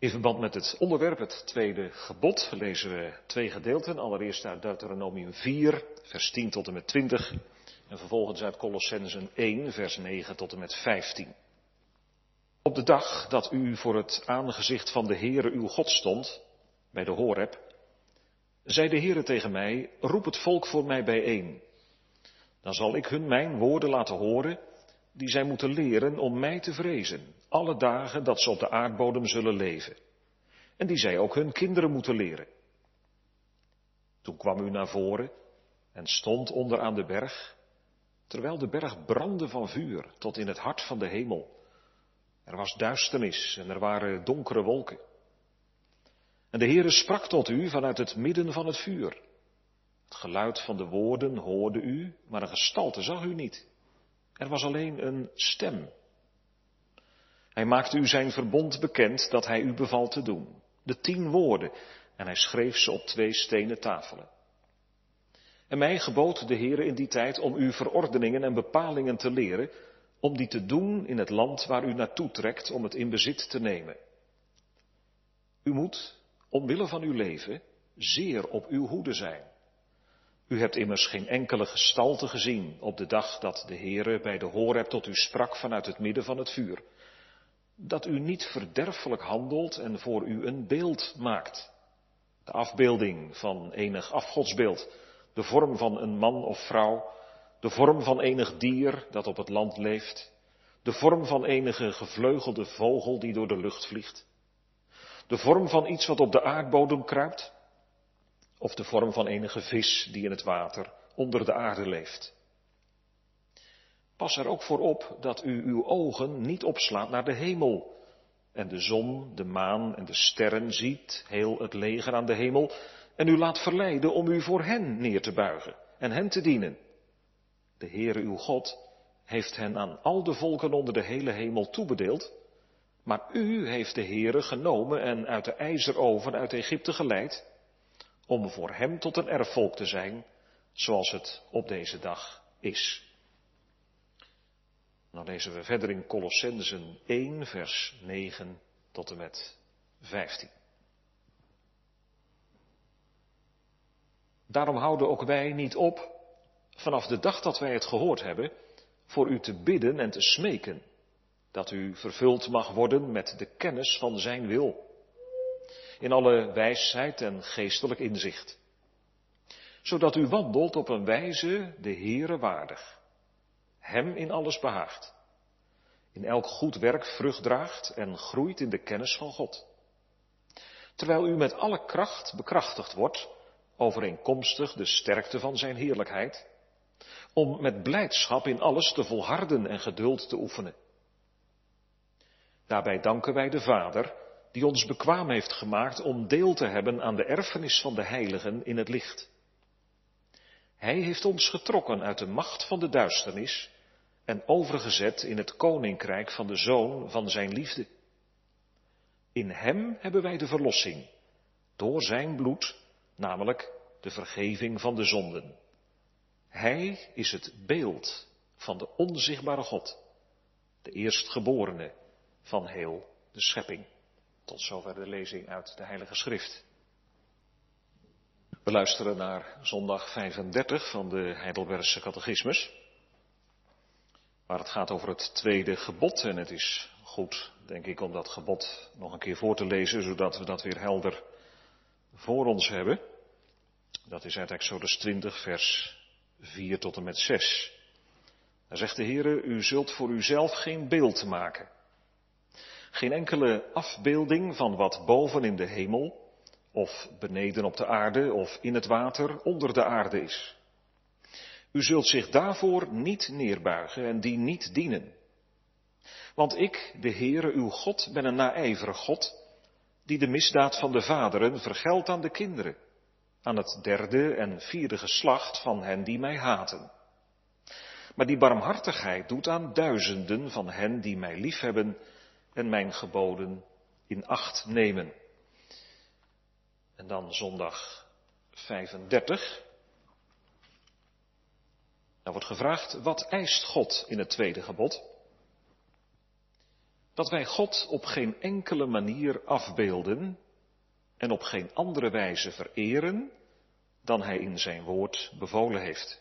In verband met het onderwerp, het tweede gebod, lezen we twee gedeelten. Allereerst uit Deuteronomium 4, vers 10 tot en met 20. En vervolgens uit Colossensen 1, vers 9 tot en met 15. Op de dag dat u voor het aangezicht van de Heere uw God stond, bij de Horeb, zei de Heere tegen mij, roep het volk voor mij bijeen. Dan zal ik hun mijn woorden laten horen, die zij moeten leren om mij te vrezen, alle dagen dat ze op de aardbodem zullen leven. En die zij ook hun kinderen moeten leren. Toen kwam u naar voren en stond onder aan de berg, terwijl de berg brandde van vuur tot in het hart van de hemel. Er was duisternis en er waren donkere wolken. En de Heere sprak tot u vanuit het midden van het vuur. Het geluid van de woorden hoorde u, maar een gestalte zag u niet. Er was alleen een stem. Hij maakte u zijn verbond bekend dat hij u beval te doen. De tien woorden. En hij schreef ze op twee stenen tafelen. En mij gebood de Heere in die tijd om u verordeningen en bepalingen te leren, om die te doen in het land waar u naartoe trekt om het in bezit te nemen. U moet, omwille van uw leven, zeer op uw hoede zijn. U hebt immers geen enkele gestalte gezien op de dag dat de Heere bij de Horeb tot u sprak vanuit het midden van het vuur. Dat u niet verderfelijk handelt en voor u een beeld maakt. De afbeelding van enig afgodsbeeld, de vorm van een man of vrouw, de vorm van enig dier dat op het land leeft, de vorm van enige gevleugelde vogel die door de lucht vliegt, de vorm van iets wat op de aardbodem kruipt, of de vorm van enige vis die in het water onder de aarde leeft. Pas er ook voor op dat u uw ogen niet opslaat naar de hemel en de zon, de maan en de sterren ziet, heel het leger aan de hemel, en u laat verleiden om u voor hen neer te buigen en hen te dienen. De Heere uw God heeft hen aan al de volken onder de hele hemel toebedeeld, maar u heeft de Heere genomen en uit de ijzeroven uit Egypte geleid, om voor hem tot een erfvolk te zijn, zoals het op deze dag is. Dan lezen we verder in Colossensen 1, vers 9 tot en met 15. Daarom houden ook wij niet op, vanaf de dag dat wij het gehoord hebben, voor u te bidden en te smeken, dat u vervuld mag worden met de kennis van Zijn wil in alle wijsheid en geestelijk inzicht. Zodat u wandelt op een wijze de Heere waardig. Hem in alles behaagt. In elk goed werk vrucht draagt en groeit in de kennis van God. Terwijl u met alle kracht bekrachtigd wordt, overeenkomstig de sterkte van zijn heerlijkheid, om met blijdschap in alles te volharden en geduld te oefenen. Daarbij danken wij de Vader, die ons bekwaam heeft gemaakt om deel te hebben aan de erfenis van de heiligen in het licht. Hij heeft ons getrokken uit de macht van de duisternis en overgezet in het koninkrijk van de Zoon van Zijn liefde. In Hem hebben wij de verlossing, door Zijn bloed, namelijk de vergeving van de zonden. Hij is het beeld van de onzichtbare God, de eerstgeborene van heel de schepping. Tot zover de lezing uit de Heilige Schrift. We luisteren naar zondag 35 van de Heidelbergse Catechismus. Waar het gaat over het tweede gebod. En het is goed, denk ik, om dat gebod nog een keer voor te lezen, zodat we dat weer helder voor ons hebben. Dat is uit Exodus 20, vers 4 tot en met 6. Daar zegt de Heer, u zult voor uzelf geen beeld maken. Geen enkele afbeelding van wat boven in de hemel, of beneden op de aarde, of in het water onder de aarde is. U zult zich daarvoor niet neerbuigen en die niet dienen. Want ik, de Heere uw God, ben een naijverig God, die de misdaad van de vaderen vergeldt aan de kinderen, aan het derde en vierde geslacht van hen die mij haten. Maar die barmhartigheid doet aan duizenden van hen die mij liefhebben en mijn geboden in acht nemen. En dan zondag 35. Daar wordt gevraagd, wat eist God in het tweede gebod? dat wij God op geen enkele manier afbeelden en op geen andere wijze vereren dan Hij in zijn woord bevolen heeft.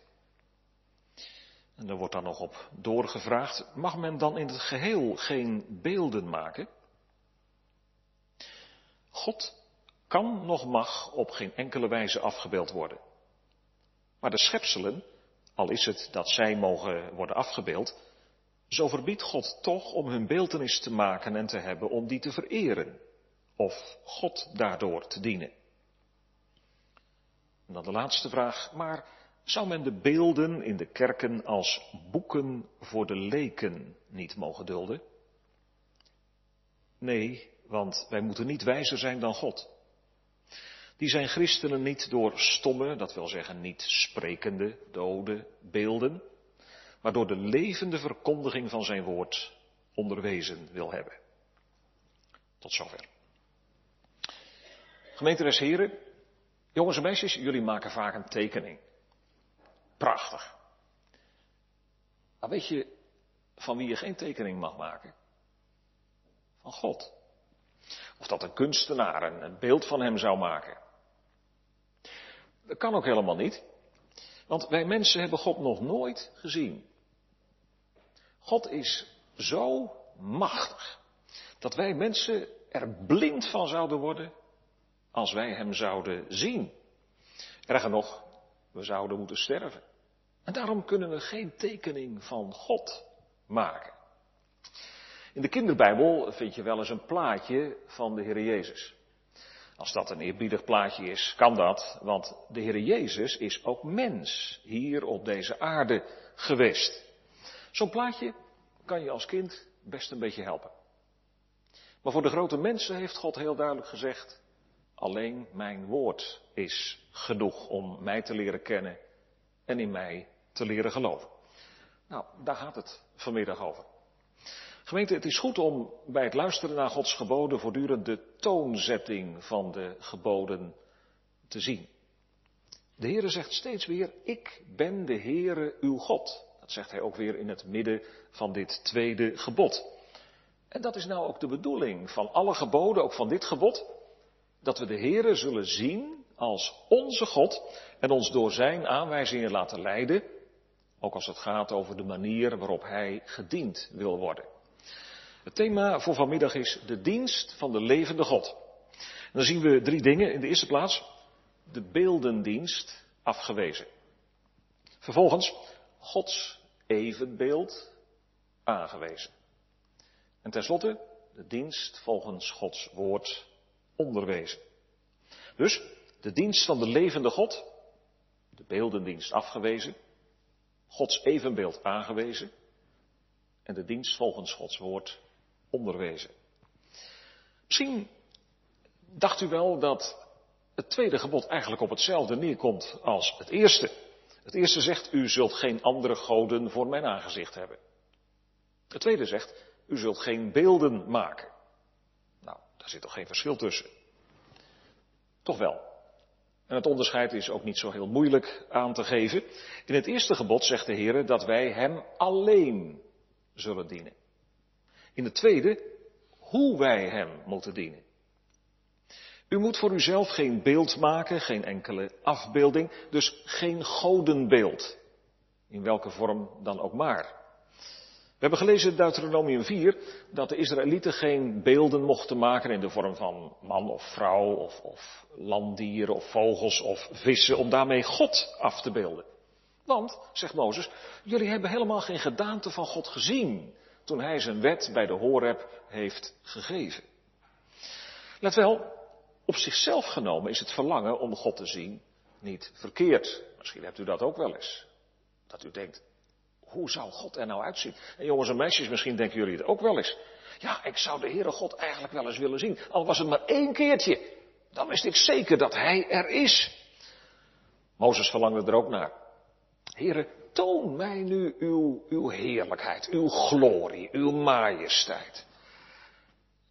En er wordt dan nog op doorgevraagd, mag men dan in het geheel geen beelden maken? God kan nog mag op geen enkele wijze afgebeeld worden. Maar de schepselen, al is het dat zij mogen worden afgebeeld, zo verbiedt God toch om hun beeltenis te maken en te hebben om die te vereren, of God daardoor te dienen. En dan de laatste vraag, maar zou men de beelden in de kerken als boeken voor de leken niet mogen dulden? Nee, want wij moeten niet wijzer zijn dan God. Die zijn christenen niet door stomme, dat wil zeggen niet sprekende, dode beelden, maar door de levende verkondiging van zijn woord onderwezen wil hebben. Tot zover. Gemeente des Heren, jongens en meisjes, jullie maken vaak een tekening. Prachtig. Maar weet je van wie je geen tekening mag maken? Van God. Of dat een kunstenaar een beeld van hem zou maken. Dat kan ook helemaal niet. Want wij mensen hebben God nog nooit gezien. God is zo machtig dat wij mensen er blind van zouden worden als wij Hem zouden zien. Erger nog, we zouden moeten sterven. En daarom kunnen we geen tekening van God maken. In de kinderbijbel vind je wel eens een plaatje van de Heer Jezus. Als dat een eerbiedig plaatje is, kan dat, want de Heer Jezus is ook mens hier op deze aarde geweest. Zo'n plaatje kan je als kind best een beetje helpen. Maar voor de grote mensen heeft God heel duidelijk gezegd, alleen mijn woord is genoeg om mij te leren kennen en in mij te leren geloven. Nou, daar gaat het vanmiddag over. Gemeente, het is goed om bij het luisteren naar Gods geboden voortdurend de toonzetting van de geboden te zien. De Heere zegt steeds weer, ik ben de Heere uw God. Dat zegt hij ook weer in het midden van dit tweede gebod. En dat is nou ook de bedoeling van alle geboden, ook van dit gebod, dat we de Heere zullen zien als onze God en ons door zijn aanwijzingen laten leiden, ook als het gaat over de manier waarop hij gediend wil worden. Het thema voor vanmiddag is de dienst van de levende God. Dan zien we drie dingen. In de eerste plaats de beeldendienst afgewezen. Vervolgens Gods evenbeeld aangewezen. En tenslotte de dienst volgens Gods woord onderwezen. Dus de dienst van de levende God, de beeldendienst afgewezen, Gods evenbeeld aangewezen en de dienst volgens Gods woord onderwezen. Misschien dacht u wel dat het tweede gebod eigenlijk op hetzelfde neerkomt als het eerste. Het eerste zegt, u zult geen andere goden voor mijn aangezicht hebben. Het tweede zegt, u zult geen beelden maken. Nou, daar zit toch geen verschil tussen. Toch wel. En het onderscheid is ook niet zo heel moeilijk aan te geven. In het eerste gebod zegt de Heer dat wij Hem alleen zullen dienen. In het tweede, hoe wij Hem moeten dienen. U moet voor uzelf geen beeld maken, geen enkele afbeelding, dus geen godenbeeld. In welke vorm dan ook maar. We hebben gelezen in Deuteronomium 4 dat de Israëlieten geen beelden mochten maken in de vorm van man of vrouw of, of landdieren of vogels of vissen om daarmee God af te beelden. Want, zegt Mozes, jullie hebben helemaal geen gedaante van God gezien toen hij zijn wet bij de Horeb heeft gegeven. Let wel, op zichzelf genomen is het verlangen om God te zien niet verkeerd. Misschien hebt u dat ook wel eens. Dat u denkt, hoe zou God er nou uitzien? En jongens en meisjes, misschien denken jullie het ook wel eens. Ja, ik zou de Heere God eigenlijk wel eens willen zien. Al was het maar één keertje. Dan wist ik zeker dat Hij er is. Mozes verlangde er ook naar. Heere, toon mij nu uw, uw heerlijkheid, uw glorie, uw majesteit.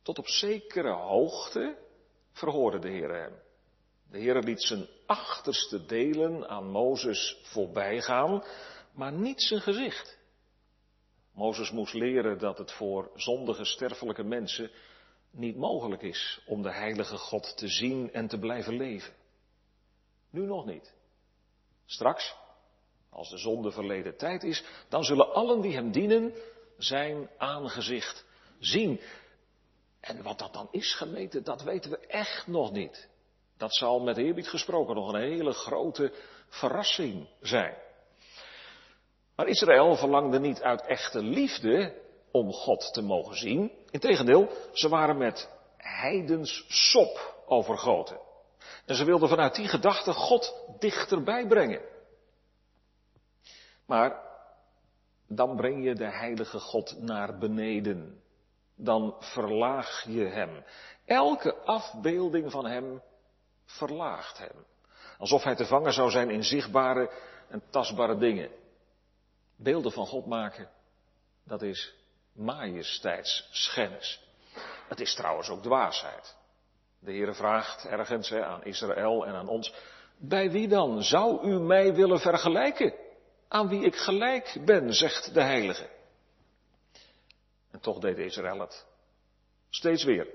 Tot op zekere hoogte verhoorde de Heer hem. De Heer liet zijn achterste delen aan Mozes voorbij gaan, maar niet zijn gezicht. Mozes moest leren dat het voor zondige sterfelijke mensen niet mogelijk is om de heilige God te zien en te blijven leven. Nu nog niet. Straks, als de zonde verleden tijd is, dan zullen allen die hem dienen zijn aangezicht zien. En wat dat dan is gemeten, dat weten we echt nog niet. Dat zal met eerbied gesproken nog een hele grote verrassing zijn. Maar Israël verlangde niet uit echte liefde om God te mogen zien. Integendeel, ze waren met heidens sop overgoten. En ze wilden vanuit die gedachte God dichterbij brengen. Maar dan breng je de heilige God naar beneden. Dan verlaag je hem. Elke afbeelding van hem verlaagt hem. Alsof hij te vangen zou zijn in zichtbare en tastbare dingen. Beelden van God maken, dat is majesteitsschennis. Het is trouwens ook dwaasheid. De Heere vraagt ergens aan Israël en aan ons, bij wie dan zou u mij willen vergelijken? Aan wie ik gelijk ben, zegt de Heilige. En toch deed Israël het. Steeds weer.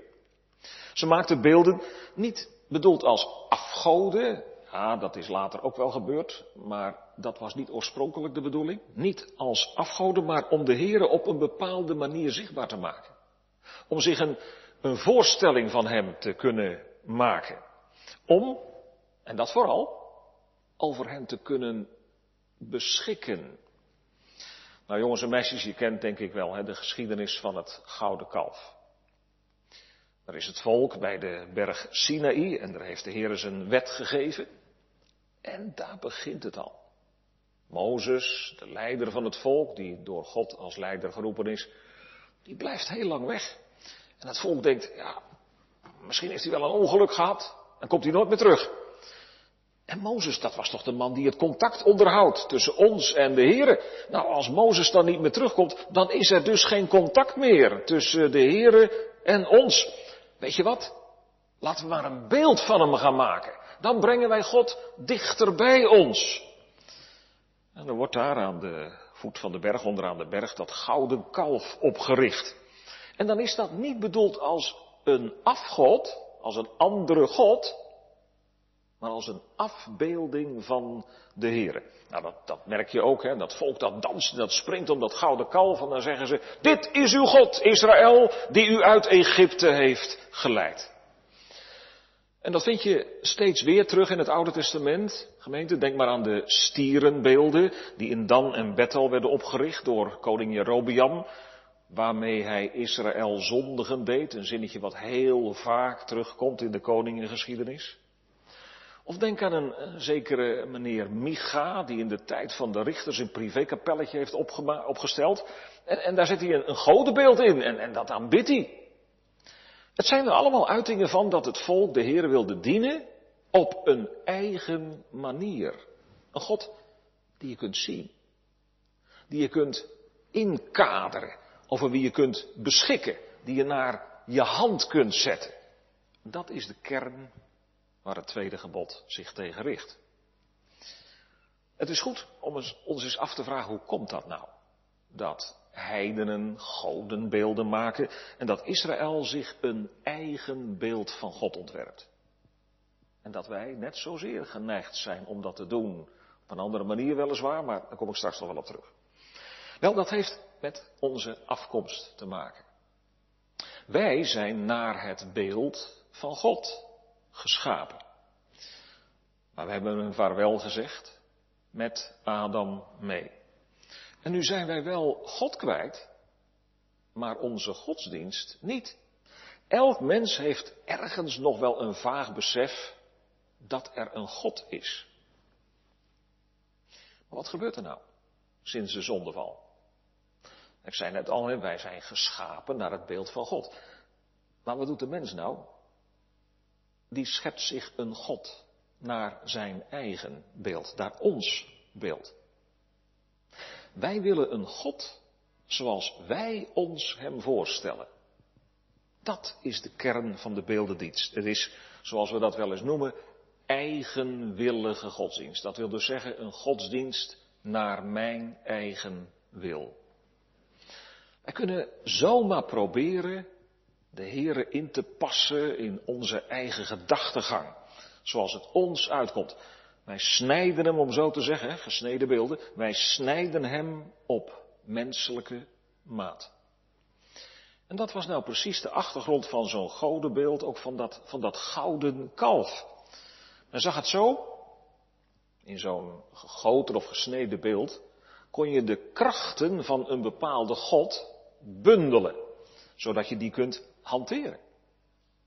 Ze maakten beelden niet bedoeld als afgoden. Ja, dat is later ook wel gebeurd, maar dat was niet oorspronkelijk de bedoeling. Niet als afgoden, maar om de Heere op een bepaalde manier zichtbaar te maken. Om zich een, een voorstelling van Hem te kunnen maken. Om, en dat vooral, over Hem te kunnen beschikken. Nou jongens en meisjes, je kent denk ik wel hè, de geschiedenis van het gouden kalf. Er is het volk bij de berg Sinaï en daar heeft de Heer zijn wet gegeven. En daar begint het al. Mozes, de leider van het volk, die door God als leider geroepen is, die blijft heel lang weg. En het volk denkt, ja, misschien heeft hij wel een ongeluk gehad en komt hij nooit meer terug. En Mozes, dat was toch de man die het contact onderhoudt tussen ons en de Here. Nou, als Mozes dan niet meer terugkomt, dan is er dus geen contact meer tussen de Here en ons. Weet je wat? Laten we maar een beeld van hem gaan maken. Dan brengen wij God dichter bij ons. En er wordt daar aan de voet van de berg, onderaan de berg, dat gouden kalf opgericht. En dan is dat niet bedoeld als een afgod, als een andere God, maar als een afbeelding van de Heer. Nou, dat, dat merk je ook, hè. Dat volk dat danst, dat springt om dat gouden kalf. En dan zeggen ze, dit is uw God, Israël, die u uit Egypte heeft geleid. En dat vind je steeds weer terug in het Oude Testament. Gemeente, denk maar aan de stierenbeelden die in Dan en Bethel werden opgericht door koning Jerobiam. Waarmee hij Israël zondigen deed. Een zinnetje wat heel vaak terugkomt in de koningengeschiedenis. Of denk aan een, zekere meneer Micha, die in de tijd van de richters een privékapelletje heeft opgesteld. En, en, daar zit hij een, een godenbeeld in en, en dat aanbidt hij. Het zijn er allemaal uitingen van dat het volk de Heer wilde dienen op een eigen manier. Een God die je kunt zien. Die je kunt inkaderen. Over wie je kunt beschikken. Die je naar je hand kunt zetten. Dat is de kern waar het tweede gebod zich tegen richt. Het is goed om ons eens af te vragen hoe komt dat nou? Dat heidenen godenbeelden maken en dat Israël zich een eigen beeld van God ontwerpt. En dat wij net zozeer geneigd zijn om dat te doen. Op een andere manier weliswaar, maar daar kom ik straks nog wel op terug. Wel, dat heeft met onze afkomst te maken. Wij zijn naar het beeld van God geschapen. Maar we hebben een vaarwel gezegd met Adam mee. En nu zijn wij wel God kwijt, maar onze godsdienst niet. Elk mens heeft ergens nog wel een vaag besef dat er een God is. Maar wat gebeurt er nou sinds de zondeval? Ik zei net al, wij zijn geschapen naar het beeld van God. Maar wat doet de mens nou? Die schept zich een God naar zijn eigen beeld, naar ons beeld. Wij willen een God zoals wij ons hem voorstellen. Dat is de kern van de beeldendienst. Het is, zoals we dat wel eens noemen, eigenwillige godsdienst. Dat wil dus zeggen een godsdienst naar mijn eigen wil. Wij kunnen zomaar proberen de Here in te passen in onze eigen gedachtegang, zoals het ons uitkomt. Wij snijden hem, om zo te zeggen, gesneden beelden, wij snijden hem op menselijke maat. En dat was nou precies de achtergrond van zo'n godenbeeld, ook van dat, van dat gouden kalf. Men zag het zo, in zo'n gegoten of gesneden beeld, kon je de krachten van een bepaalde God bundelen, zodat je die kunt hanteren.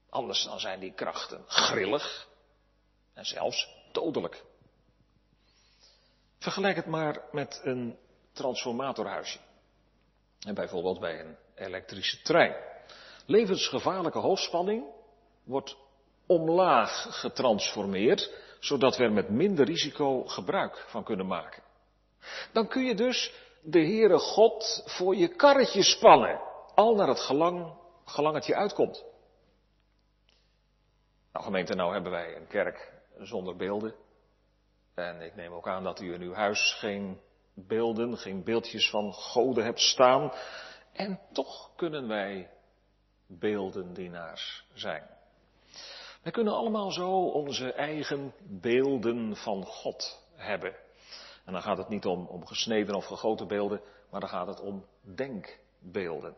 Anders dan zijn die krachten grillig en zelfs dodelijk. Vergelijk het maar met een transformatorhuisje. En bijvoorbeeld bij een elektrische trein. Levensgevaarlijke hoofdspanning wordt omlaag getransformeerd, zodat we er met minder risico gebruik van kunnen maken. Dan kun je dus de Heere God voor je karretje spannen, al naar het gelang, gelang het je uitkomt. Nou gemeente, nou hebben wij een kerk zonder beelden. En ik neem ook aan dat u in uw huis geen beelden, geen beeldjes van goden hebt staan. En toch kunnen wij beeldendienaars zijn. Wij kunnen allemaal zo onze eigen beelden van God hebben. En dan gaat het niet om, om gesneden of gegoten beelden, maar dan gaat het om denkbeelden.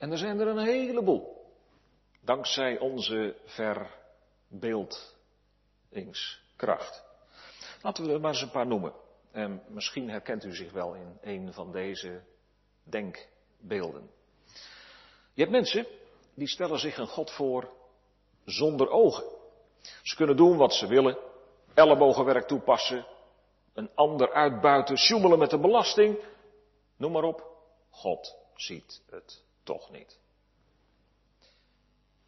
En er zijn er een heleboel. Dankzij onze verbeeldingskracht. Laten we er maar eens een paar noemen. En misschien herkent u zich wel in een van deze denkbeelden. Je hebt mensen die stellen zich een God voor zonder ogen. Ze kunnen doen wat ze willen, ellebogenwerk toepassen, een ander uitbuiten, sjoemelen met de belasting, noem maar op. God ziet het toch niet.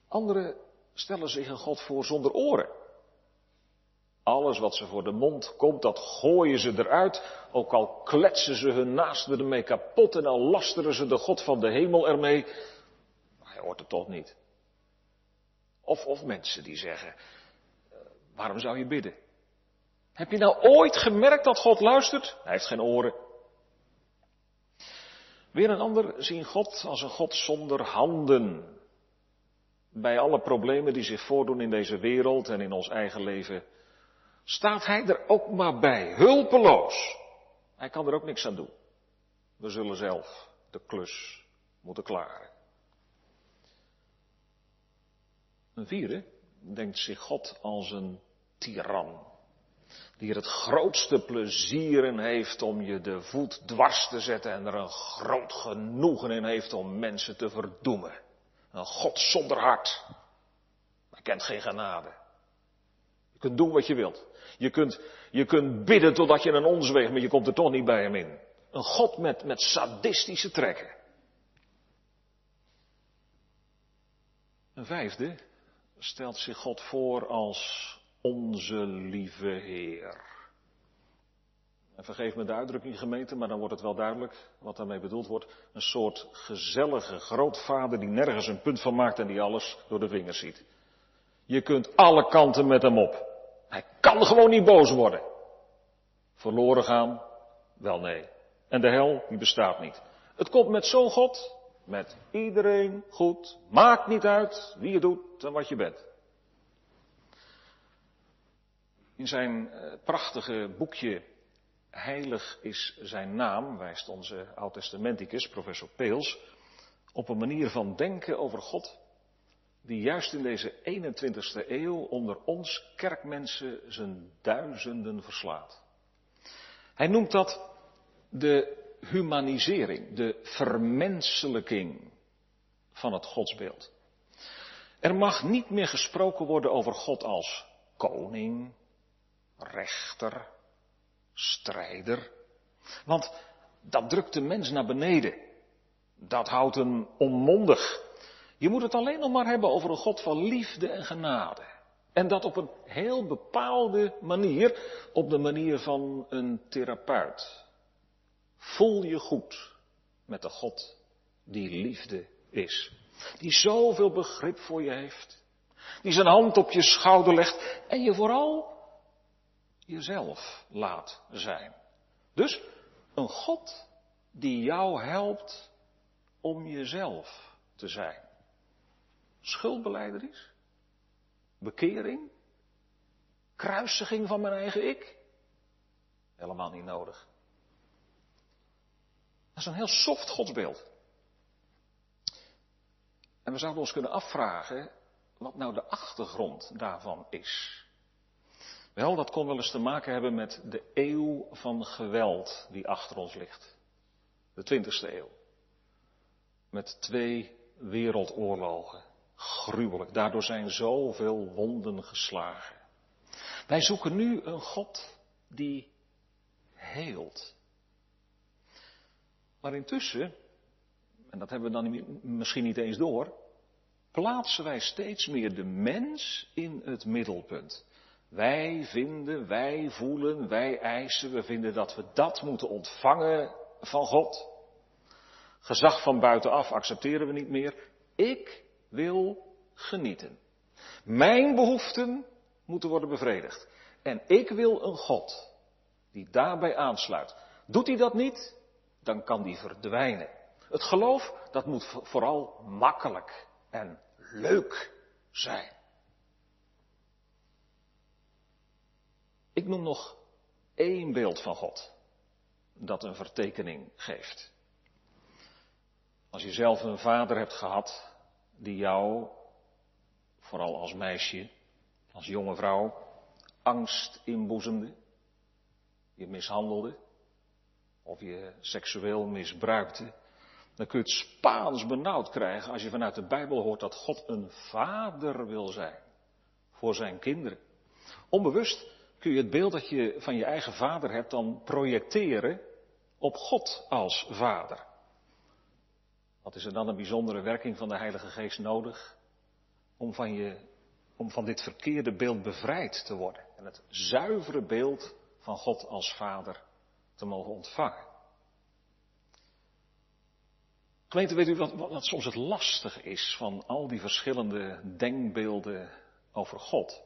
Anderen stellen zich een God voor zonder oren. Alles wat ze voor de mond komt, dat gooien ze eruit. Ook al kletsen ze hun naasten ermee kapot en al lasteren ze de God van de hemel ermee. Hij hoort het toch niet. Of, of mensen die zeggen, eh, waarom zou je bidden? Heb je nou ooit gemerkt dat God luistert? Hij heeft geen oren. Weer een ander zien God als een God zonder handen. Bij alle problemen die zich voordoen in deze wereld en in ons eigen leven, staat Hij er ook maar bij, hulpeloos. Hij kan er ook niks aan doen. We zullen zelf de klus moeten klaren. Een vierde denkt zich God als een tiran. Die er het grootste plezier in heeft om je de voet dwars te zetten en er een groot genoegen in heeft om mensen te verdoemen. Een God zonder hart. Hij kent geen genade. Je kunt doen wat je wilt. Je kunt, je kunt bidden totdat je een ons weegt, maar je komt er toch niet bij hem in. Een God met, met sadistische trekken. Een vijfde stelt zich God voor als onze lieve Heer. En vergeef me de uitdrukking gemeente, maar dan wordt het wel duidelijk wat daarmee bedoeld wordt. Een soort gezellige grootvader die nergens een punt van maakt en die alles door de vingers ziet. Je kunt alle kanten met hem op. Hij kan gewoon niet boos worden. Verloren gaan? Wel nee. En de hel, die bestaat niet. Het komt met zo'n God, met iedereen goed. Maakt niet uit wie je doet en wat je bent. In zijn eh, prachtige boekje Heilig is zijn naam, wijst onze oud-testamenticus, professor Peels, op een manier van denken over God, die juist in deze 21ste eeuw onder ons kerkmensen zijn duizenden verslaat. Hij noemt dat de humanisering, de vermenselijking van het godsbeeld. Er mag niet meer gesproken worden over God als koning, rechter, strijder. Want dat drukt de mens naar beneden. Dat houdt hem onmondig. Je moet het alleen nog maar hebben over een God van liefde en genade. En dat op een heel bepaalde manier, op de manier van een therapeut. Voel je goed met de God die liefde is. Die zoveel begrip voor je heeft. Die zijn hand op je schouder legt en je vooral jezelf laat zijn. Dus een God die jou helpt om jezelf te zijn. Schuldbeleidenis? Bekering? Kruisiging van mijn eigen ik? Helemaal niet nodig. Dat is een heel soft godsbeeld. En we zouden ons kunnen afvragen wat nou de achtergrond daarvan is. Wel, dat kon wel eens te maken hebben met de eeuw van geweld die achter ons ligt. De 20ste eeuw. Met twee wereldoorlogen. Gruwelijk. Daardoor zijn zoveel wonden geslagen. Wij zoeken nu een God die heelt. Maar intussen, en dat hebben we dan misschien niet eens door, plaatsen wij steeds meer de mens in het middelpunt. Wij vinden, wij voelen, wij eisen, we vinden dat we dat moeten ontvangen van God. Gezag van buitenaf accepteren we niet meer. Ik wil genieten. Mijn behoeften moeten worden bevredigd. En ik wil een God die daarbij aansluit. Doet hij dat niet, dan kan die verdwijnen. Het geloof, dat moet vooral makkelijk en leuk zijn. Ik noem nog één beeld van God dat een vertekening geeft. Als je zelf een vader hebt gehad die jou, vooral als meisje, als jonge vrouw, angst inboezemde, je mishandelde of je seksueel misbruikte, dan kun je het Spaans benauwd krijgen als je vanuit de Bijbel hoort dat God een vader wil zijn voor zijn kinderen. Onbewust kun je het beeld dat je van je eigen vader hebt dan projecteren op God als vader. Wat is er dan een bijzondere werking van de Heilige Geest nodig om van, je, om van dit verkeerde beeld bevrijd te worden en het zuivere beeld van God als vader te mogen ontvangen? Gemeente, weet u wat, wat soms het lastige is van al die verschillende denkbeelden over God?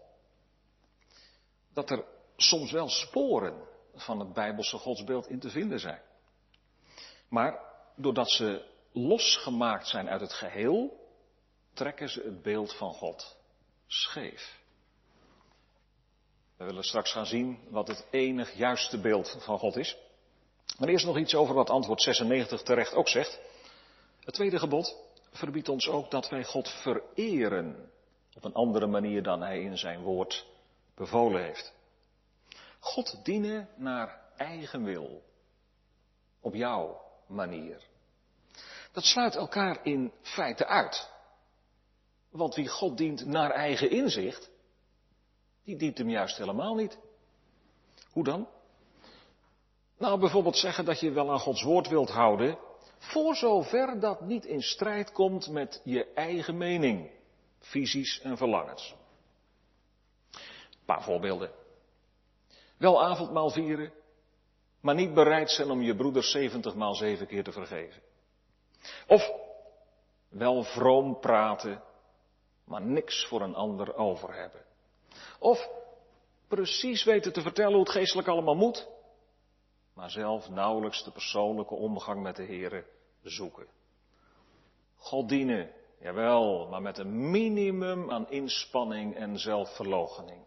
Dat er soms wel sporen van het Bijbelse godsbeeld in te vinden zijn. Maar doordat ze losgemaakt zijn uit het geheel, trekken ze het beeld van God scheef. We willen straks gaan zien wat het enig juiste beeld van God is. Maar eerst nog iets over wat antwoord 96 terecht ook zegt. Het tweede gebod verbiedt ons ook dat wij God vereren op een andere manier dan Hij in zijn woord bevolen heeft. God dienen naar eigen wil, op jouw manier. Dat sluit elkaar in feite uit. Want wie God dient naar eigen inzicht, die dient hem juist helemaal niet. Hoe dan? Nou, bijvoorbeeld zeggen dat je wel aan Gods woord wilt houden, voor zover dat niet in strijd komt met je eigen mening, visies en verlangens. Paar voorbeelden. Wel avondmaal vieren, maar niet bereid zijn om je broeder 70 maal zeven keer te vergeven. Of wel vroom praten, maar niks voor een ander over hebben. Of precies weten te vertellen hoe het geestelijk allemaal moet, maar zelf nauwelijks de persoonlijke omgang met de Here zoeken. God dienen, jawel, maar met een minimum aan inspanning en zelfverloochening.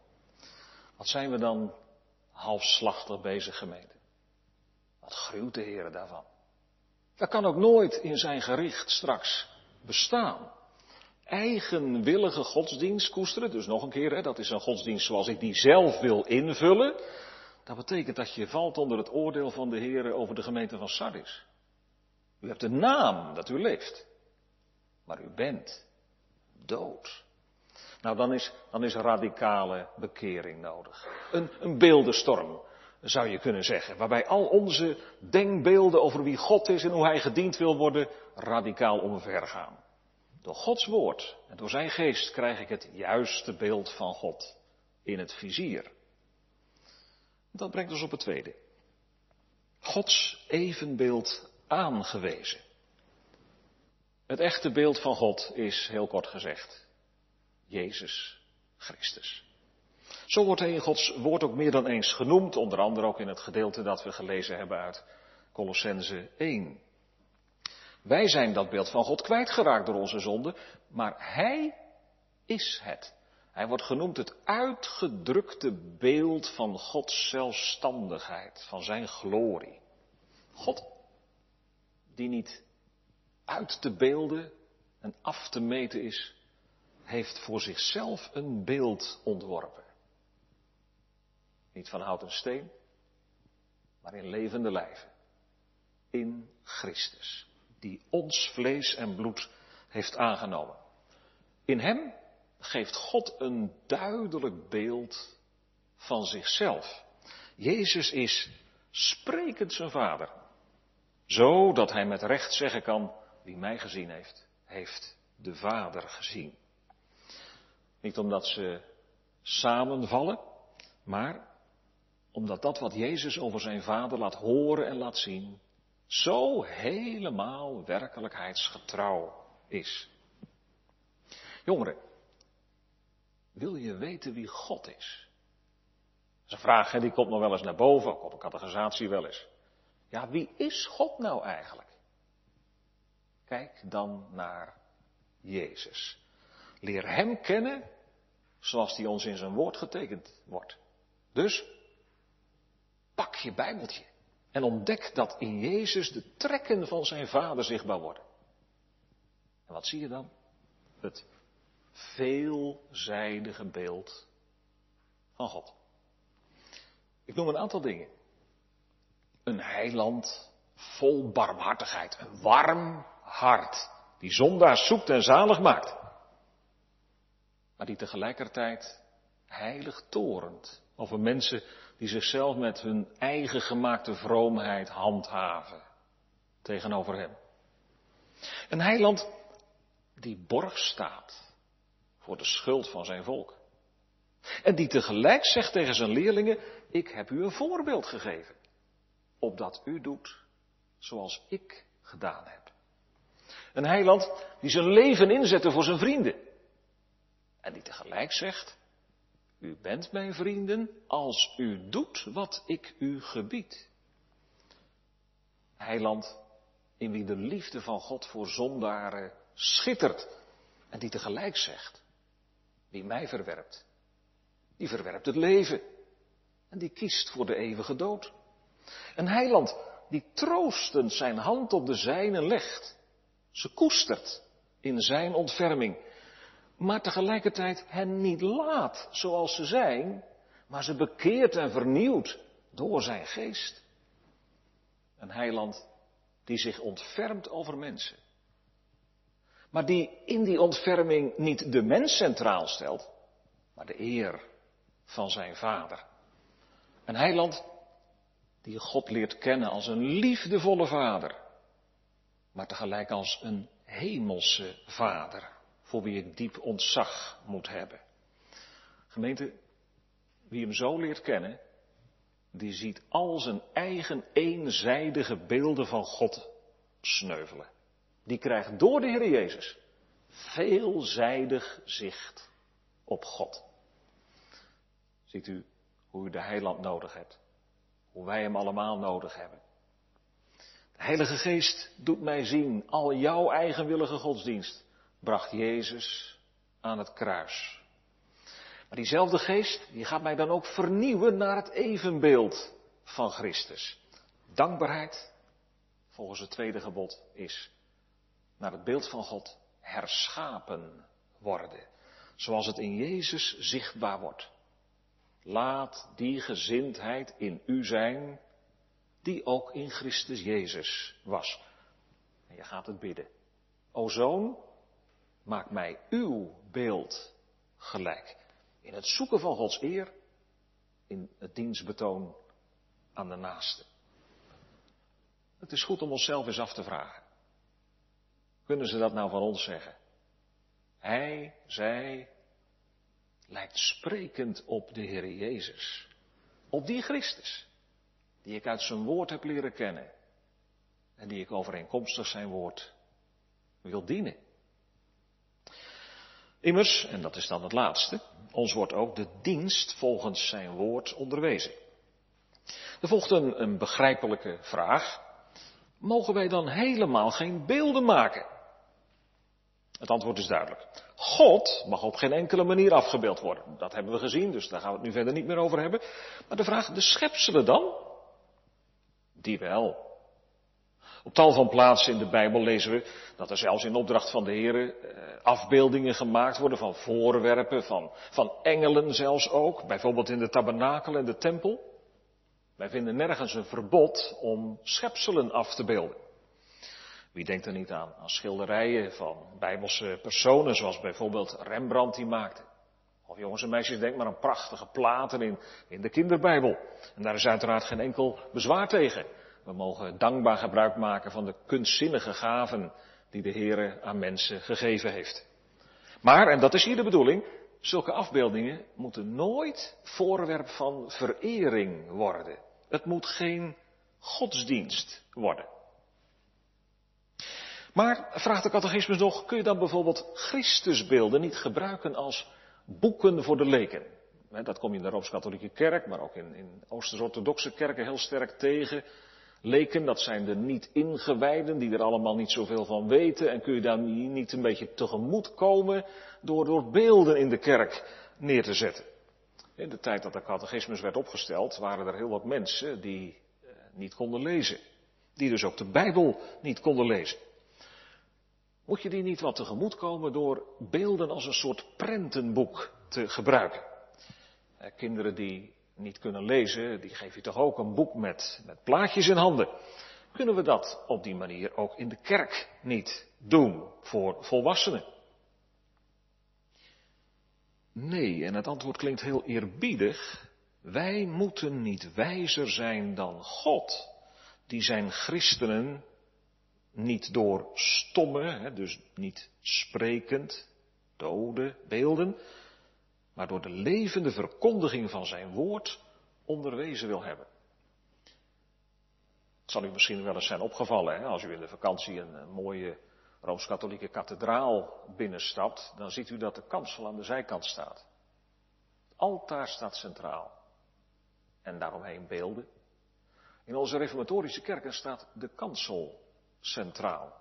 Wat zijn we dan halfslachtig bezig gemeente? Wat gruwt de Heer daarvan? Dat kan ook nooit in zijn gericht straks bestaan. Eigenwillige godsdienst koesteren, dus nog een keer, hè, dat is een godsdienst zoals ik die zelf wil invullen. Dat betekent dat je valt onder het oordeel van de Heer over de gemeente van Sardis. U hebt een naam dat u leeft, maar u bent dood. Nou, dan is, dan is radicale bekering nodig. Een, een beeldenstorm, zou je kunnen zeggen, waarbij al onze denkbeelden over wie God is en hoe Hij gediend wil worden, radicaal omvergaan. Door Gods woord en door Zijn geest krijg ik het juiste beeld van God in het vizier. Dat brengt ons op het tweede. Gods evenbeeld aangewezen. Het echte beeld van God is, heel kort gezegd, Jezus Christus. Zo wordt hij in Gods woord ook meer dan eens genoemd, onder andere ook in het gedeelte dat we gelezen hebben uit Colossense 1. Wij zijn dat beeld van God kwijtgeraakt door onze zonde, maar Hij is het. Hij wordt genoemd het uitgedrukte beeld van Gods zelfstandigheid, van Zijn glorie. God, die niet uit te beelden en af te meten is, heeft voor zichzelf een beeld ontworpen. Niet van hout en steen, maar in levende lijven. In Christus, die ons vlees en bloed heeft aangenomen. In Hem geeft God een duidelijk beeld van zichzelf. Jezus is sprekend zijn vader. Zo dat hij met recht zeggen kan, wie mij gezien heeft, heeft de vader gezien. Niet omdat ze samenvallen, maar omdat dat wat Jezus over zijn vader laat horen en laat zien, zo helemaal werkelijkheidsgetrouw is. Jongeren, wil je weten wie God is? Dat is een vraag, hè, die komt nog wel eens naar boven, ook op een categorisatie wel eens. Ja, wie is God nou eigenlijk? Kijk dan naar Jezus. Leer Hem kennen zoals die ons in zijn woord getekend wordt. Dus pak je Bijbeltje en ontdek dat in Jezus de trekken van zijn Vader zichtbaar worden. En wat zie je dan? Het veelzijdige beeld van God. Ik noem een aantal dingen. Een heiland vol barmhartigheid, een warm hart, die zondaars zoekt en zalig maakt maar die tegelijkertijd heilig torent over mensen die zichzelf met hun eigen gemaakte vroomheid handhaven tegenover hem. Een heiland die borg staat voor de schuld van zijn volk. En die tegelijk zegt tegen zijn leerlingen, ik heb u een voorbeeld gegeven, opdat u doet zoals ik gedaan heb. Een heiland die zijn leven inzette voor zijn vrienden. En die tegelijk zegt, u bent mijn vrienden als u doet wat ik u gebied. Heiland in wie de liefde van God voor zondaren schittert en die tegelijk zegt, wie mij verwerpt, die verwerpt het leven en die kiest voor de eeuwige dood. Een heiland die troostend zijn hand op de zijne legt, ze koestert in zijn ontferming maar tegelijkertijd hen niet laat zoals ze zijn, maar ze bekeert en vernieuwt door zijn geest. Een heiland die zich ontfermt over mensen. Maar die in die ontferming niet de mens centraal stelt, maar de eer van zijn vader. Een heiland die God leert kennen als een liefdevolle vader, maar tegelijk als een hemelse vader voor wie ik diep ontzag moet hebben. Gemeente, wie hem zo leert kennen, die ziet al zijn eigen eenzijdige beelden van God sneuvelen. Die krijgt door de Heer Jezus veelzijdig zicht op God. Ziet u hoe u de heiland nodig hebt? Hoe wij hem allemaal nodig hebben. De Heilige Geest doet mij zien al jouw eigenwillige godsdienst bracht Jezus aan het kruis. Maar diezelfde geest, die gaat mij dan ook vernieuwen naar het evenbeeld van Christus. Dankbaarheid, volgens het tweede gebod, is naar het beeld van God herschapen worden. Zoals het in Jezus zichtbaar wordt. Laat die gezindheid in u zijn, die ook in Christus Jezus was. En je gaat het bidden. O zoon, maak mij uw beeld gelijk. In het zoeken van Gods eer, in het dienstbetoon aan de naaste. Het is goed om onszelf eens af te vragen. Kunnen ze dat nou van ons zeggen? Hij, zij, lijkt sprekend op de Heer Jezus. Op die Christus, die ik uit zijn woord heb leren kennen. En die ik overeenkomstig zijn woord wil dienen. Immers, en dat is dan het laatste, ons wordt ook de dienst volgens zijn woord onderwezen. Er volgt een, een begrijpelijke vraag. mogen wij dan helemaal geen beelden maken? Het antwoord is duidelijk. God mag op geen enkele manier afgebeeld worden. Dat hebben we gezien, dus daar gaan we het nu verder niet meer over hebben. Maar de vraag, de schepselen dan? Die wel. Op tal van plaatsen in de Bijbel lezen we dat er zelfs in opdracht van de Heer eh, afbeeldingen gemaakt worden van voorwerpen, van, van engelen zelfs ook. Bijvoorbeeld in de tabernakel en de tempel. Wij vinden nergens een verbod om schepselen af te beelden. Wie denkt er niet aan, aan schilderijen van bijbelse personen, zoals bijvoorbeeld Rembrandt die maakte. Of jongens en meisjes, denk maar aan prachtige platen in, in de kinderbijbel. En daar is uiteraard geen enkel bezwaar tegen. We mogen dankbaar gebruik maken van de kunstzinnige gaven die de Heer aan mensen gegeven heeft. Maar, en dat is hier de bedoeling, zulke afbeeldingen moeten nooit voorwerp van verering worden. Het moet geen godsdienst worden. Maar, vraagt de catechismus nog, kun je dan bijvoorbeeld Christusbeelden niet gebruiken als boeken voor de leken? Dat kom je in de Rooms-Katholieke Kerk, maar ook in, in Oosters-Orthodoxe kerken heel sterk tegen. Leken, dat zijn de niet ingewijden, die er allemaal niet zoveel van weten. En kun je daar niet een beetje tegemoet komen door, door beelden in de kerk neer te zetten. In de tijd dat de catechismus werd opgesteld, waren er heel wat mensen die eh, niet konden lezen. Die dus ook de Bijbel niet konden lezen. Moet je die niet wat tegemoet komen door beelden als een soort prentenboek te gebruiken? Eh, kinderen die niet kunnen lezen, die geef je toch ook een boek met, met plaatjes in handen. Kunnen we dat op die manier ook in de kerk niet doen voor volwassenen? Nee, en het antwoord klinkt heel eerbiedig. Wij moeten niet wijzer zijn dan God, die zijn christenen niet door stomme, dus niet sprekend, dode beelden, maar door de levende verkondiging van zijn woord onderwezen wil hebben. Het zal u misschien wel eens zijn opgevallen, hè, als u in de vakantie een, mooie Rooms-Katholieke kathedraal binnenstapt, dan ziet u dat de kansel aan de zijkant staat. Het altaar staat centraal. En daaromheen beelden. In onze reformatorische kerken staat de kansel centraal.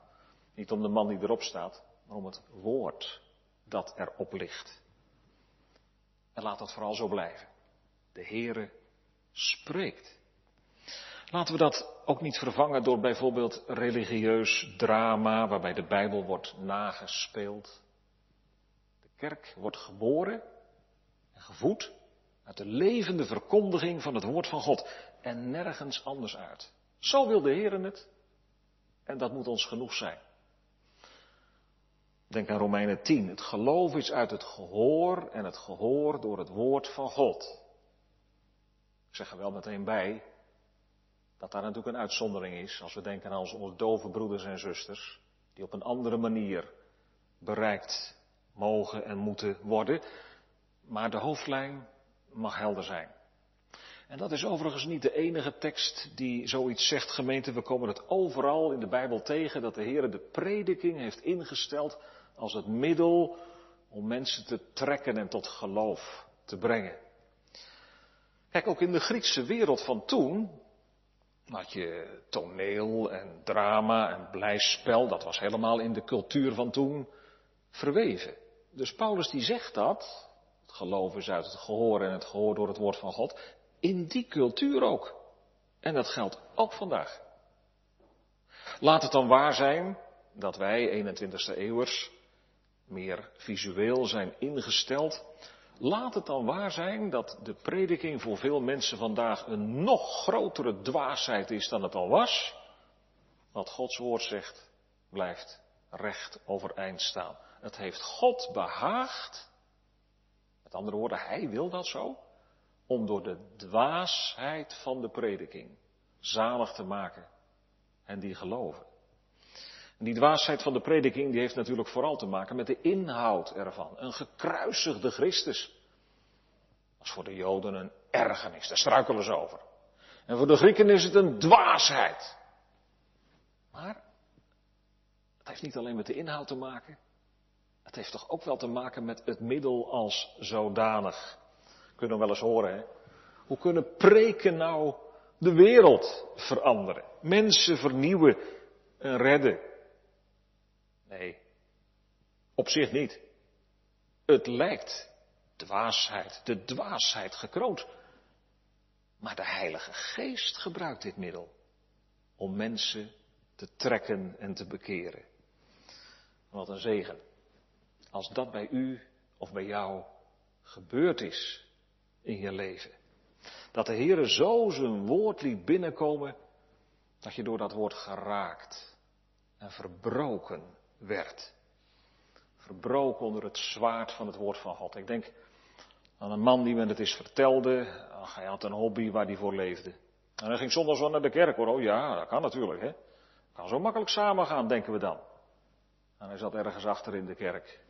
Niet om de man die erop staat, maar om het woord dat erop ligt. En laat dat vooral zo blijven. De Heere spreekt. Laten we dat ook niet vervangen door bijvoorbeeld religieus drama waarbij de Bijbel wordt nagespeeld. De kerk wordt geboren en gevoed uit de levende verkondiging van het woord van God en nergens anders uit. Zo wil de Heer het en dat moet ons genoeg zijn. Denk aan Romeinen 10. Het geloof is uit het gehoor en het gehoor door het woord van God. Ik zeg er wel meteen bij dat daar natuurlijk een uitzondering is als we denken aan onze dove broeders en zusters, die op een andere manier bereikt mogen en moeten worden. Maar de hoofdlijn mag helder zijn. En dat is overigens niet de enige tekst die zoiets zegt, gemeente. We komen het overal in de Bijbel tegen dat de Heer de prediking heeft ingesteld als het middel om mensen te trekken en tot geloof te brengen. Kijk, ook in de Griekse wereld van toen had je toneel en drama en blijspel, dat was helemaal in de cultuur van toen verweven. Dus Paulus die zegt dat, het geloof is uit het gehoor en het gehoor door het woord van God, in die cultuur ook. En dat geldt ook vandaag. Laat het dan waar zijn dat wij, 21ste eeuwers, meer visueel zijn ingesteld. Laat het dan waar zijn dat de prediking voor veel mensen vandaag een nog grotere dwaasheid is dan het al was. Wat Gods woord zegt, blijft recht overeind staan. Het heeft God behaagd. Met andere woorden, Hij wil dat zo om door de dwaasheid van de prediking zalig te maken en die geloven. En die dwaasheid van de prediking die heeft natuurlijk vooral te maken met de inhoud ervan. Een gekruisigde Christus. Dat is voor de Joden een ergernis, daar struikelen ze over. En voor de Grieken is het een dwaasheid. Maar het heeft niet alleen met de inhoud te maken. Het heeft toch ook wel te maken met het middel als zodanig. Kunnen we wel eens horen, hè? Hoe kunnen preken nou de wereld veranderen, mensen vernieuwen en redden. Nee, op zich niet. Het lijkt dwaasheid, de dwaasheid gekroond. Maar de Heilige Geest gebruikt dit middel om mensen te trekken en te bekeren. Wat een zegen. Als dat bij u of bij jou gebeurd is in je leven. Dat de Heere zo zijn woord liet binnenkomen, dat je door dat woord geraakt en verbroken werd. Verbroken onder het zwaard van het woord van God. Ik denk aan een man die me het eens vertelde. Hij had een hobby waar hij voor leefde. En hij ging zondags wel naar de kerk hoor. Oh ja, dat kan natuurlijk hè. Kan zo makkelijk samengaan, denken we dan. En hij zat ergens achter in de kerk.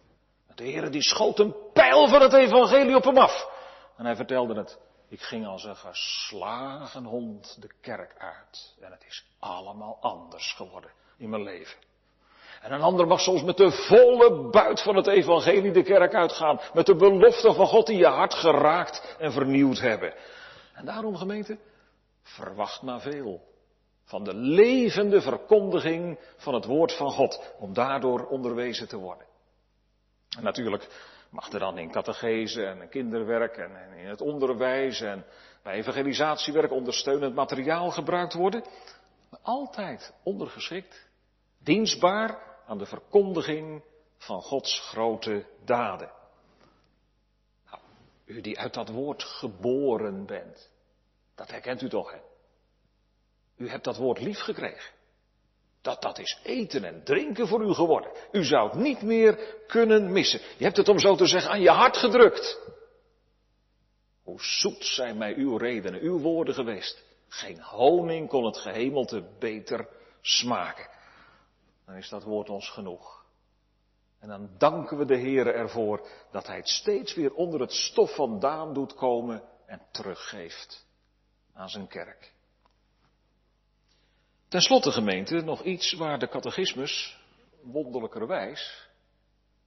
De Heer die schoot een pijl van het evangelie op hem af. En hij vertelde het. Ik ging als een geslagen hond de kerk uit. En het is allemaal anders geworden in mijn leven. En een ander mag soms met de volle buit van het evangelie de kerk uitgaan. Met de belofte van God die je hart geraakt en vernieuwd hebben. En daarom gemeente, verwacht maar veel. Van de levende verkondiging van het woord van God. Om daardoor onderwezen te worden. En natuurlijk mag er dan in catechese en kinderwerk en in het onderwijs en bij evangelisatiewerk ondersteunend materiaal gebruikt worden. Maar altijd ondergeschikt, dienstbaar aan de verkondiging van Gods grote daden. Nou, u die uit dat woord geboren bent, dat herkent u toch, hè? U hebt dat woord lief gekregen. Dat, dat is eten en drinken voor u geworden. U zou het niet meer kunnen missen. Je hebt het om zo te zeggen aan je hart gedrukt. Hoe zoet zijn mij uw redenen, uw woorden geweest. Geen honing kon het gehemelte beter smaken. Dan is dat woord ons genoeg. En dan danken we de Heer ervoor dat Hij het steeds weer onder het stof vandaan doet komen en teruggeeft aan zijn kerk. Ten slotte gemeente nog iets waar de catechismus wonderlijkerwijs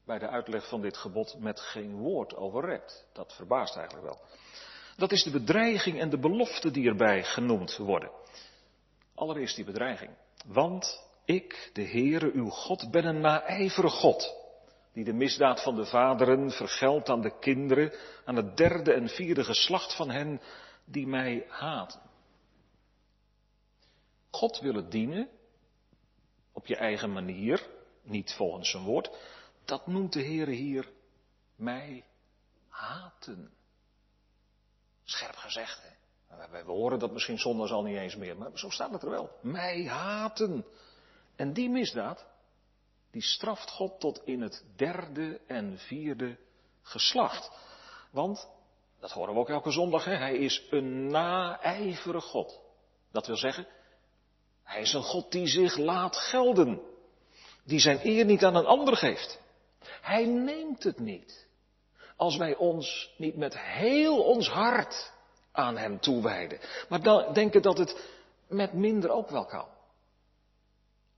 bij de uitleg van dit gebod met geen woord over redt. Dat verbaast eigenlijk wel. Dat is de bedreiging en de belofte die erbij genoemd worden. Allereerst die bedreiging. Want ik, de Heere, uw God, ben een naijvere God, die de misdaad van de vaderen vergeldt aan de kinderen, aan het derde en vierde geslacht van hen die mij haten. God willen dienen op je eigen manier, niet volgens zijn woord, dat noemt de Heere hier mij haten. Scherp gezegd, hè? We horen dat misschien zondags al niet eens meer, maar zo staat het er wel. Mij haten. En die misdaad, die straft God tot in het derde en vierde geslacht. Want, dat horen we ook elke zondag, hè? hij is een naijvere God. Dat wil zeggen, hij is een God die zich laat gelden. Die zijn eer niet aan een ander geeft. Hij neemt het niet. Als wij ons niet met heel ons hart aan hem toewijden. Maar dan denken dat het met minder ook wel kan.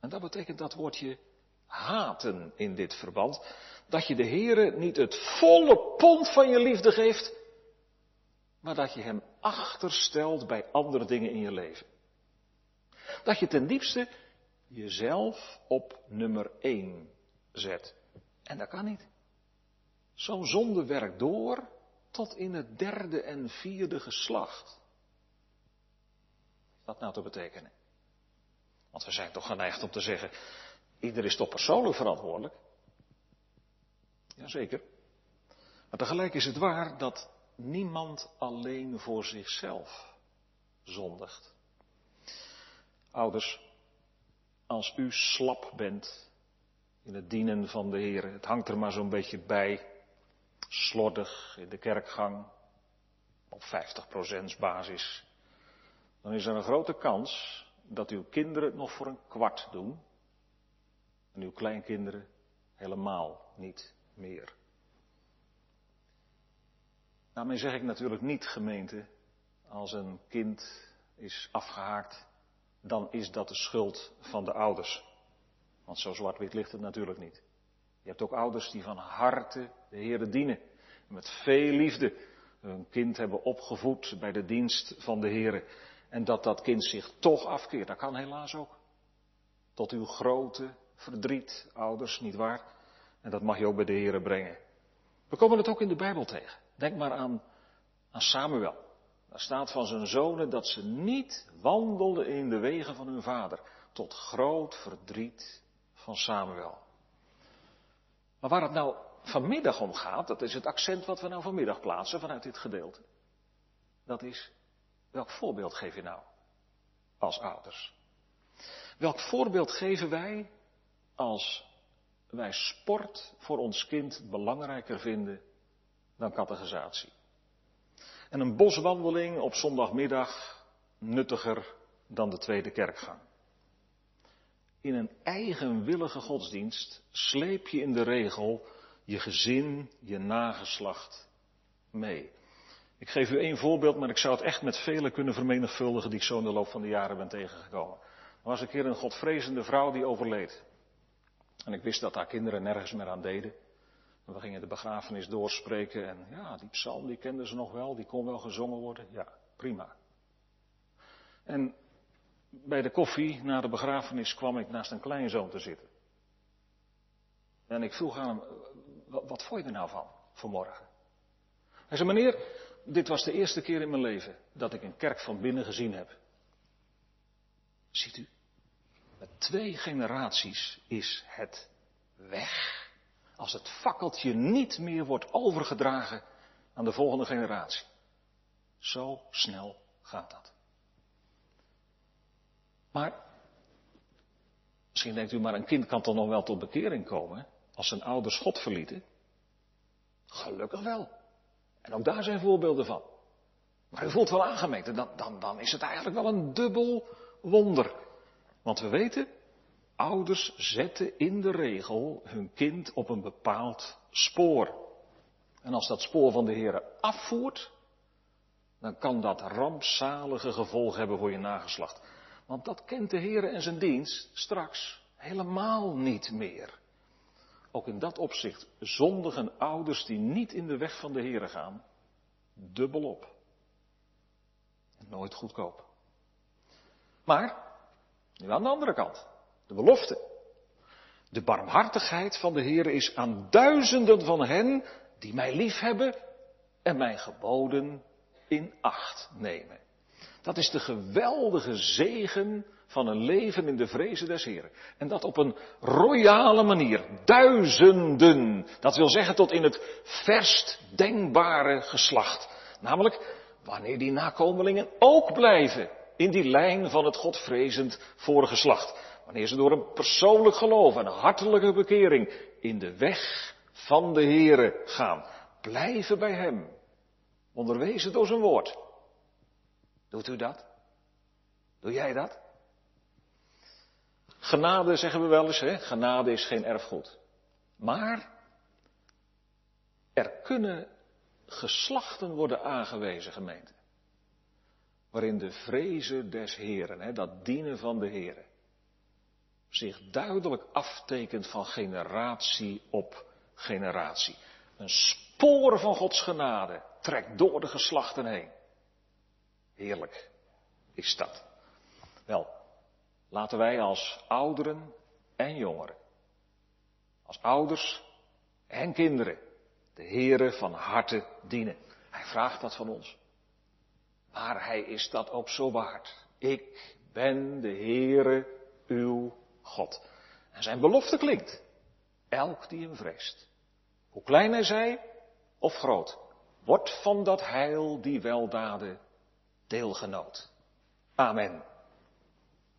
En dat betekent dat woordje haten in dit verband. Dat je de Heere niet het volle pond van je liefde geeft. Maar dat je hem achterstelt bij andere dingen in je leven. Dat je ten diepste jezelf op nummer één zet. En dat kan niet. Zo'n zonde werkt door tot in het derde en vierde geslacht. Wat nou te betekenen? Want we zijn toch geneigd om te zeggen, ieder is toch persoonlijk verantwoordelijk? Jazeker. Maar tegelijk is het waar dat niemand alleen voor zichzelf zondigt. Ouders, als u slap bent in het dienen van de Heer, het hangt er maar zo'n beetje bij, slordig in de kerkgang, op 50% basis, dan is er een grote kans dat uw kinderen het nog voor een kwart doen en uw kleinkinderen helemaal niet meer. Daarmee zeg ik natuurlijk niet, gemeente, als een kind is afgehaakt dan is dat de schuld van de ouders. Want zo zwart-wit ligt het natuurlijk niet. Je hebt ook ouders die van harte de Heer dienen. Met veel liefde hun kind hebben opgevoed bij de dienst van de Heer. En dat dat kind zich toch afkeert. Dat kan helaas ook. Tot uw grote verdriet, ouders, niet waar? En dat mag je ook bij de Heren brengen. We komen het ook in de Bijbel tegen. Denk maar aan, aan Samuel. Daar staat van zijn zonen dat ze niet wandelden in de wegen van hun vader. Tot groot verdriet van Samuel. Maar waar het nou vanmiddag om gaat, dat is het accent wat we nou vanmiddag plaatsen vanuit dit gedeelte. Dat is, welk voorbeeld geef je nou als ouders? Welk voorbeeld geven wij als wij sport voor ons kind belangrijker vinden dan catechisatie? En een boswandeling op zondagmiddag nuttiger dan de tweede kerkgang. In een eigenwillige godsdienst sleep je in de regel je gezin, je nageslacht mee. Ik geef u één voorbeeld, maar ik zou het echt met vele kunnen vermenigvuldigen die ik zo in de loop van de jaren ben tegengekomen. Er was een keer een godvrezende vrouw die overleed. En ik wist dat haar kinderen nergens meer aan deden. we gingen de begrafenis doorspreken en ja, die psalm die kenden ze nog wel, die kon wel gezongen worden. Ja, prima. En bij de koffie na de begrafenis kwam ik naast een kleinzoon te zitten. En ik vroeg aan hem, wat vond je er nou van vanmorgen? Hij zei, meneer, dit was de eerste keer in mijn leven dat ik een kerk van binnen gezien heb. Ziet u, met twee generaties is het weg. Als het fakkeltje niet meer wordt overgedragen aan de volgende generatie. Zo snel gaat dat. Maar, misschien denkt u, maar een kind kan toch nog wel tot bekering komen als zijn ouders God verlieten? Gelukkig wel. En ook daar zijn voorbeelden van. Maar u voelt wel aangemeten, dan, dan, dan is het eigenlijk wel een dubbel wonder. Want we weten, ouders zetten in de regel hun kind op een bepaald spoor. En als dat spoor van de Heer afvoert, dan kan dat rampzalige gevolg hebben voor je nageslacht. Want dat kent de Heer en zijn dienst straks helemaal niet meer. Ook in dat opzicht zondigen ouders die niet in de weg van de Heer gaan, dubbel op. Nooit goedkoop. Maar, nu aan de andere kant, de belofte. De barmhartigheid van de Heer is aan duizenden van hen die mij liefhebben en mijn geboden in acht nemen. Dat is de geweldige zegen van een leven in de vrezen des Heren. En dat op een royale manier. Duizenden. Dat wil zeggen tot in het verst denkbare geslacht. Namelijk wanneer die nakomelingen ook blijven in die lijn van het Godvrezend voorgeslacht. Wanneer ze door een persoonlijk geloof en een hartelijke bekering in de weg van de Here gaan. Blijven bij Hem. Onderwezen door zijn woord. Doet u dat? Doe jij dat? Genade zeggen we wel eens, hè? genade is geen erfgoed. Maar er kunnen geslachten worden aangewezen, gemeente. Waarin de vrezen des Heren, hè, dat dienen van de Heren, zich duidelijk aftekent van generatie op generatie. Een spoor van Gods genade trekt door de geslachten heen. Heerlijk is dat. Wel, laten wij als ouderen en jongeren, als ouders en kinderen, de Heere van harte dienen. Hij vraagt dat van ons. Maar hij is dat ook zo waard. Ik ben de Heere uw God. En zijn belofte klinkt. Elk die hem vreest. Hoe klein hij zij of groot. Wordt van dat heil die weldaden deelgenoot. Amen.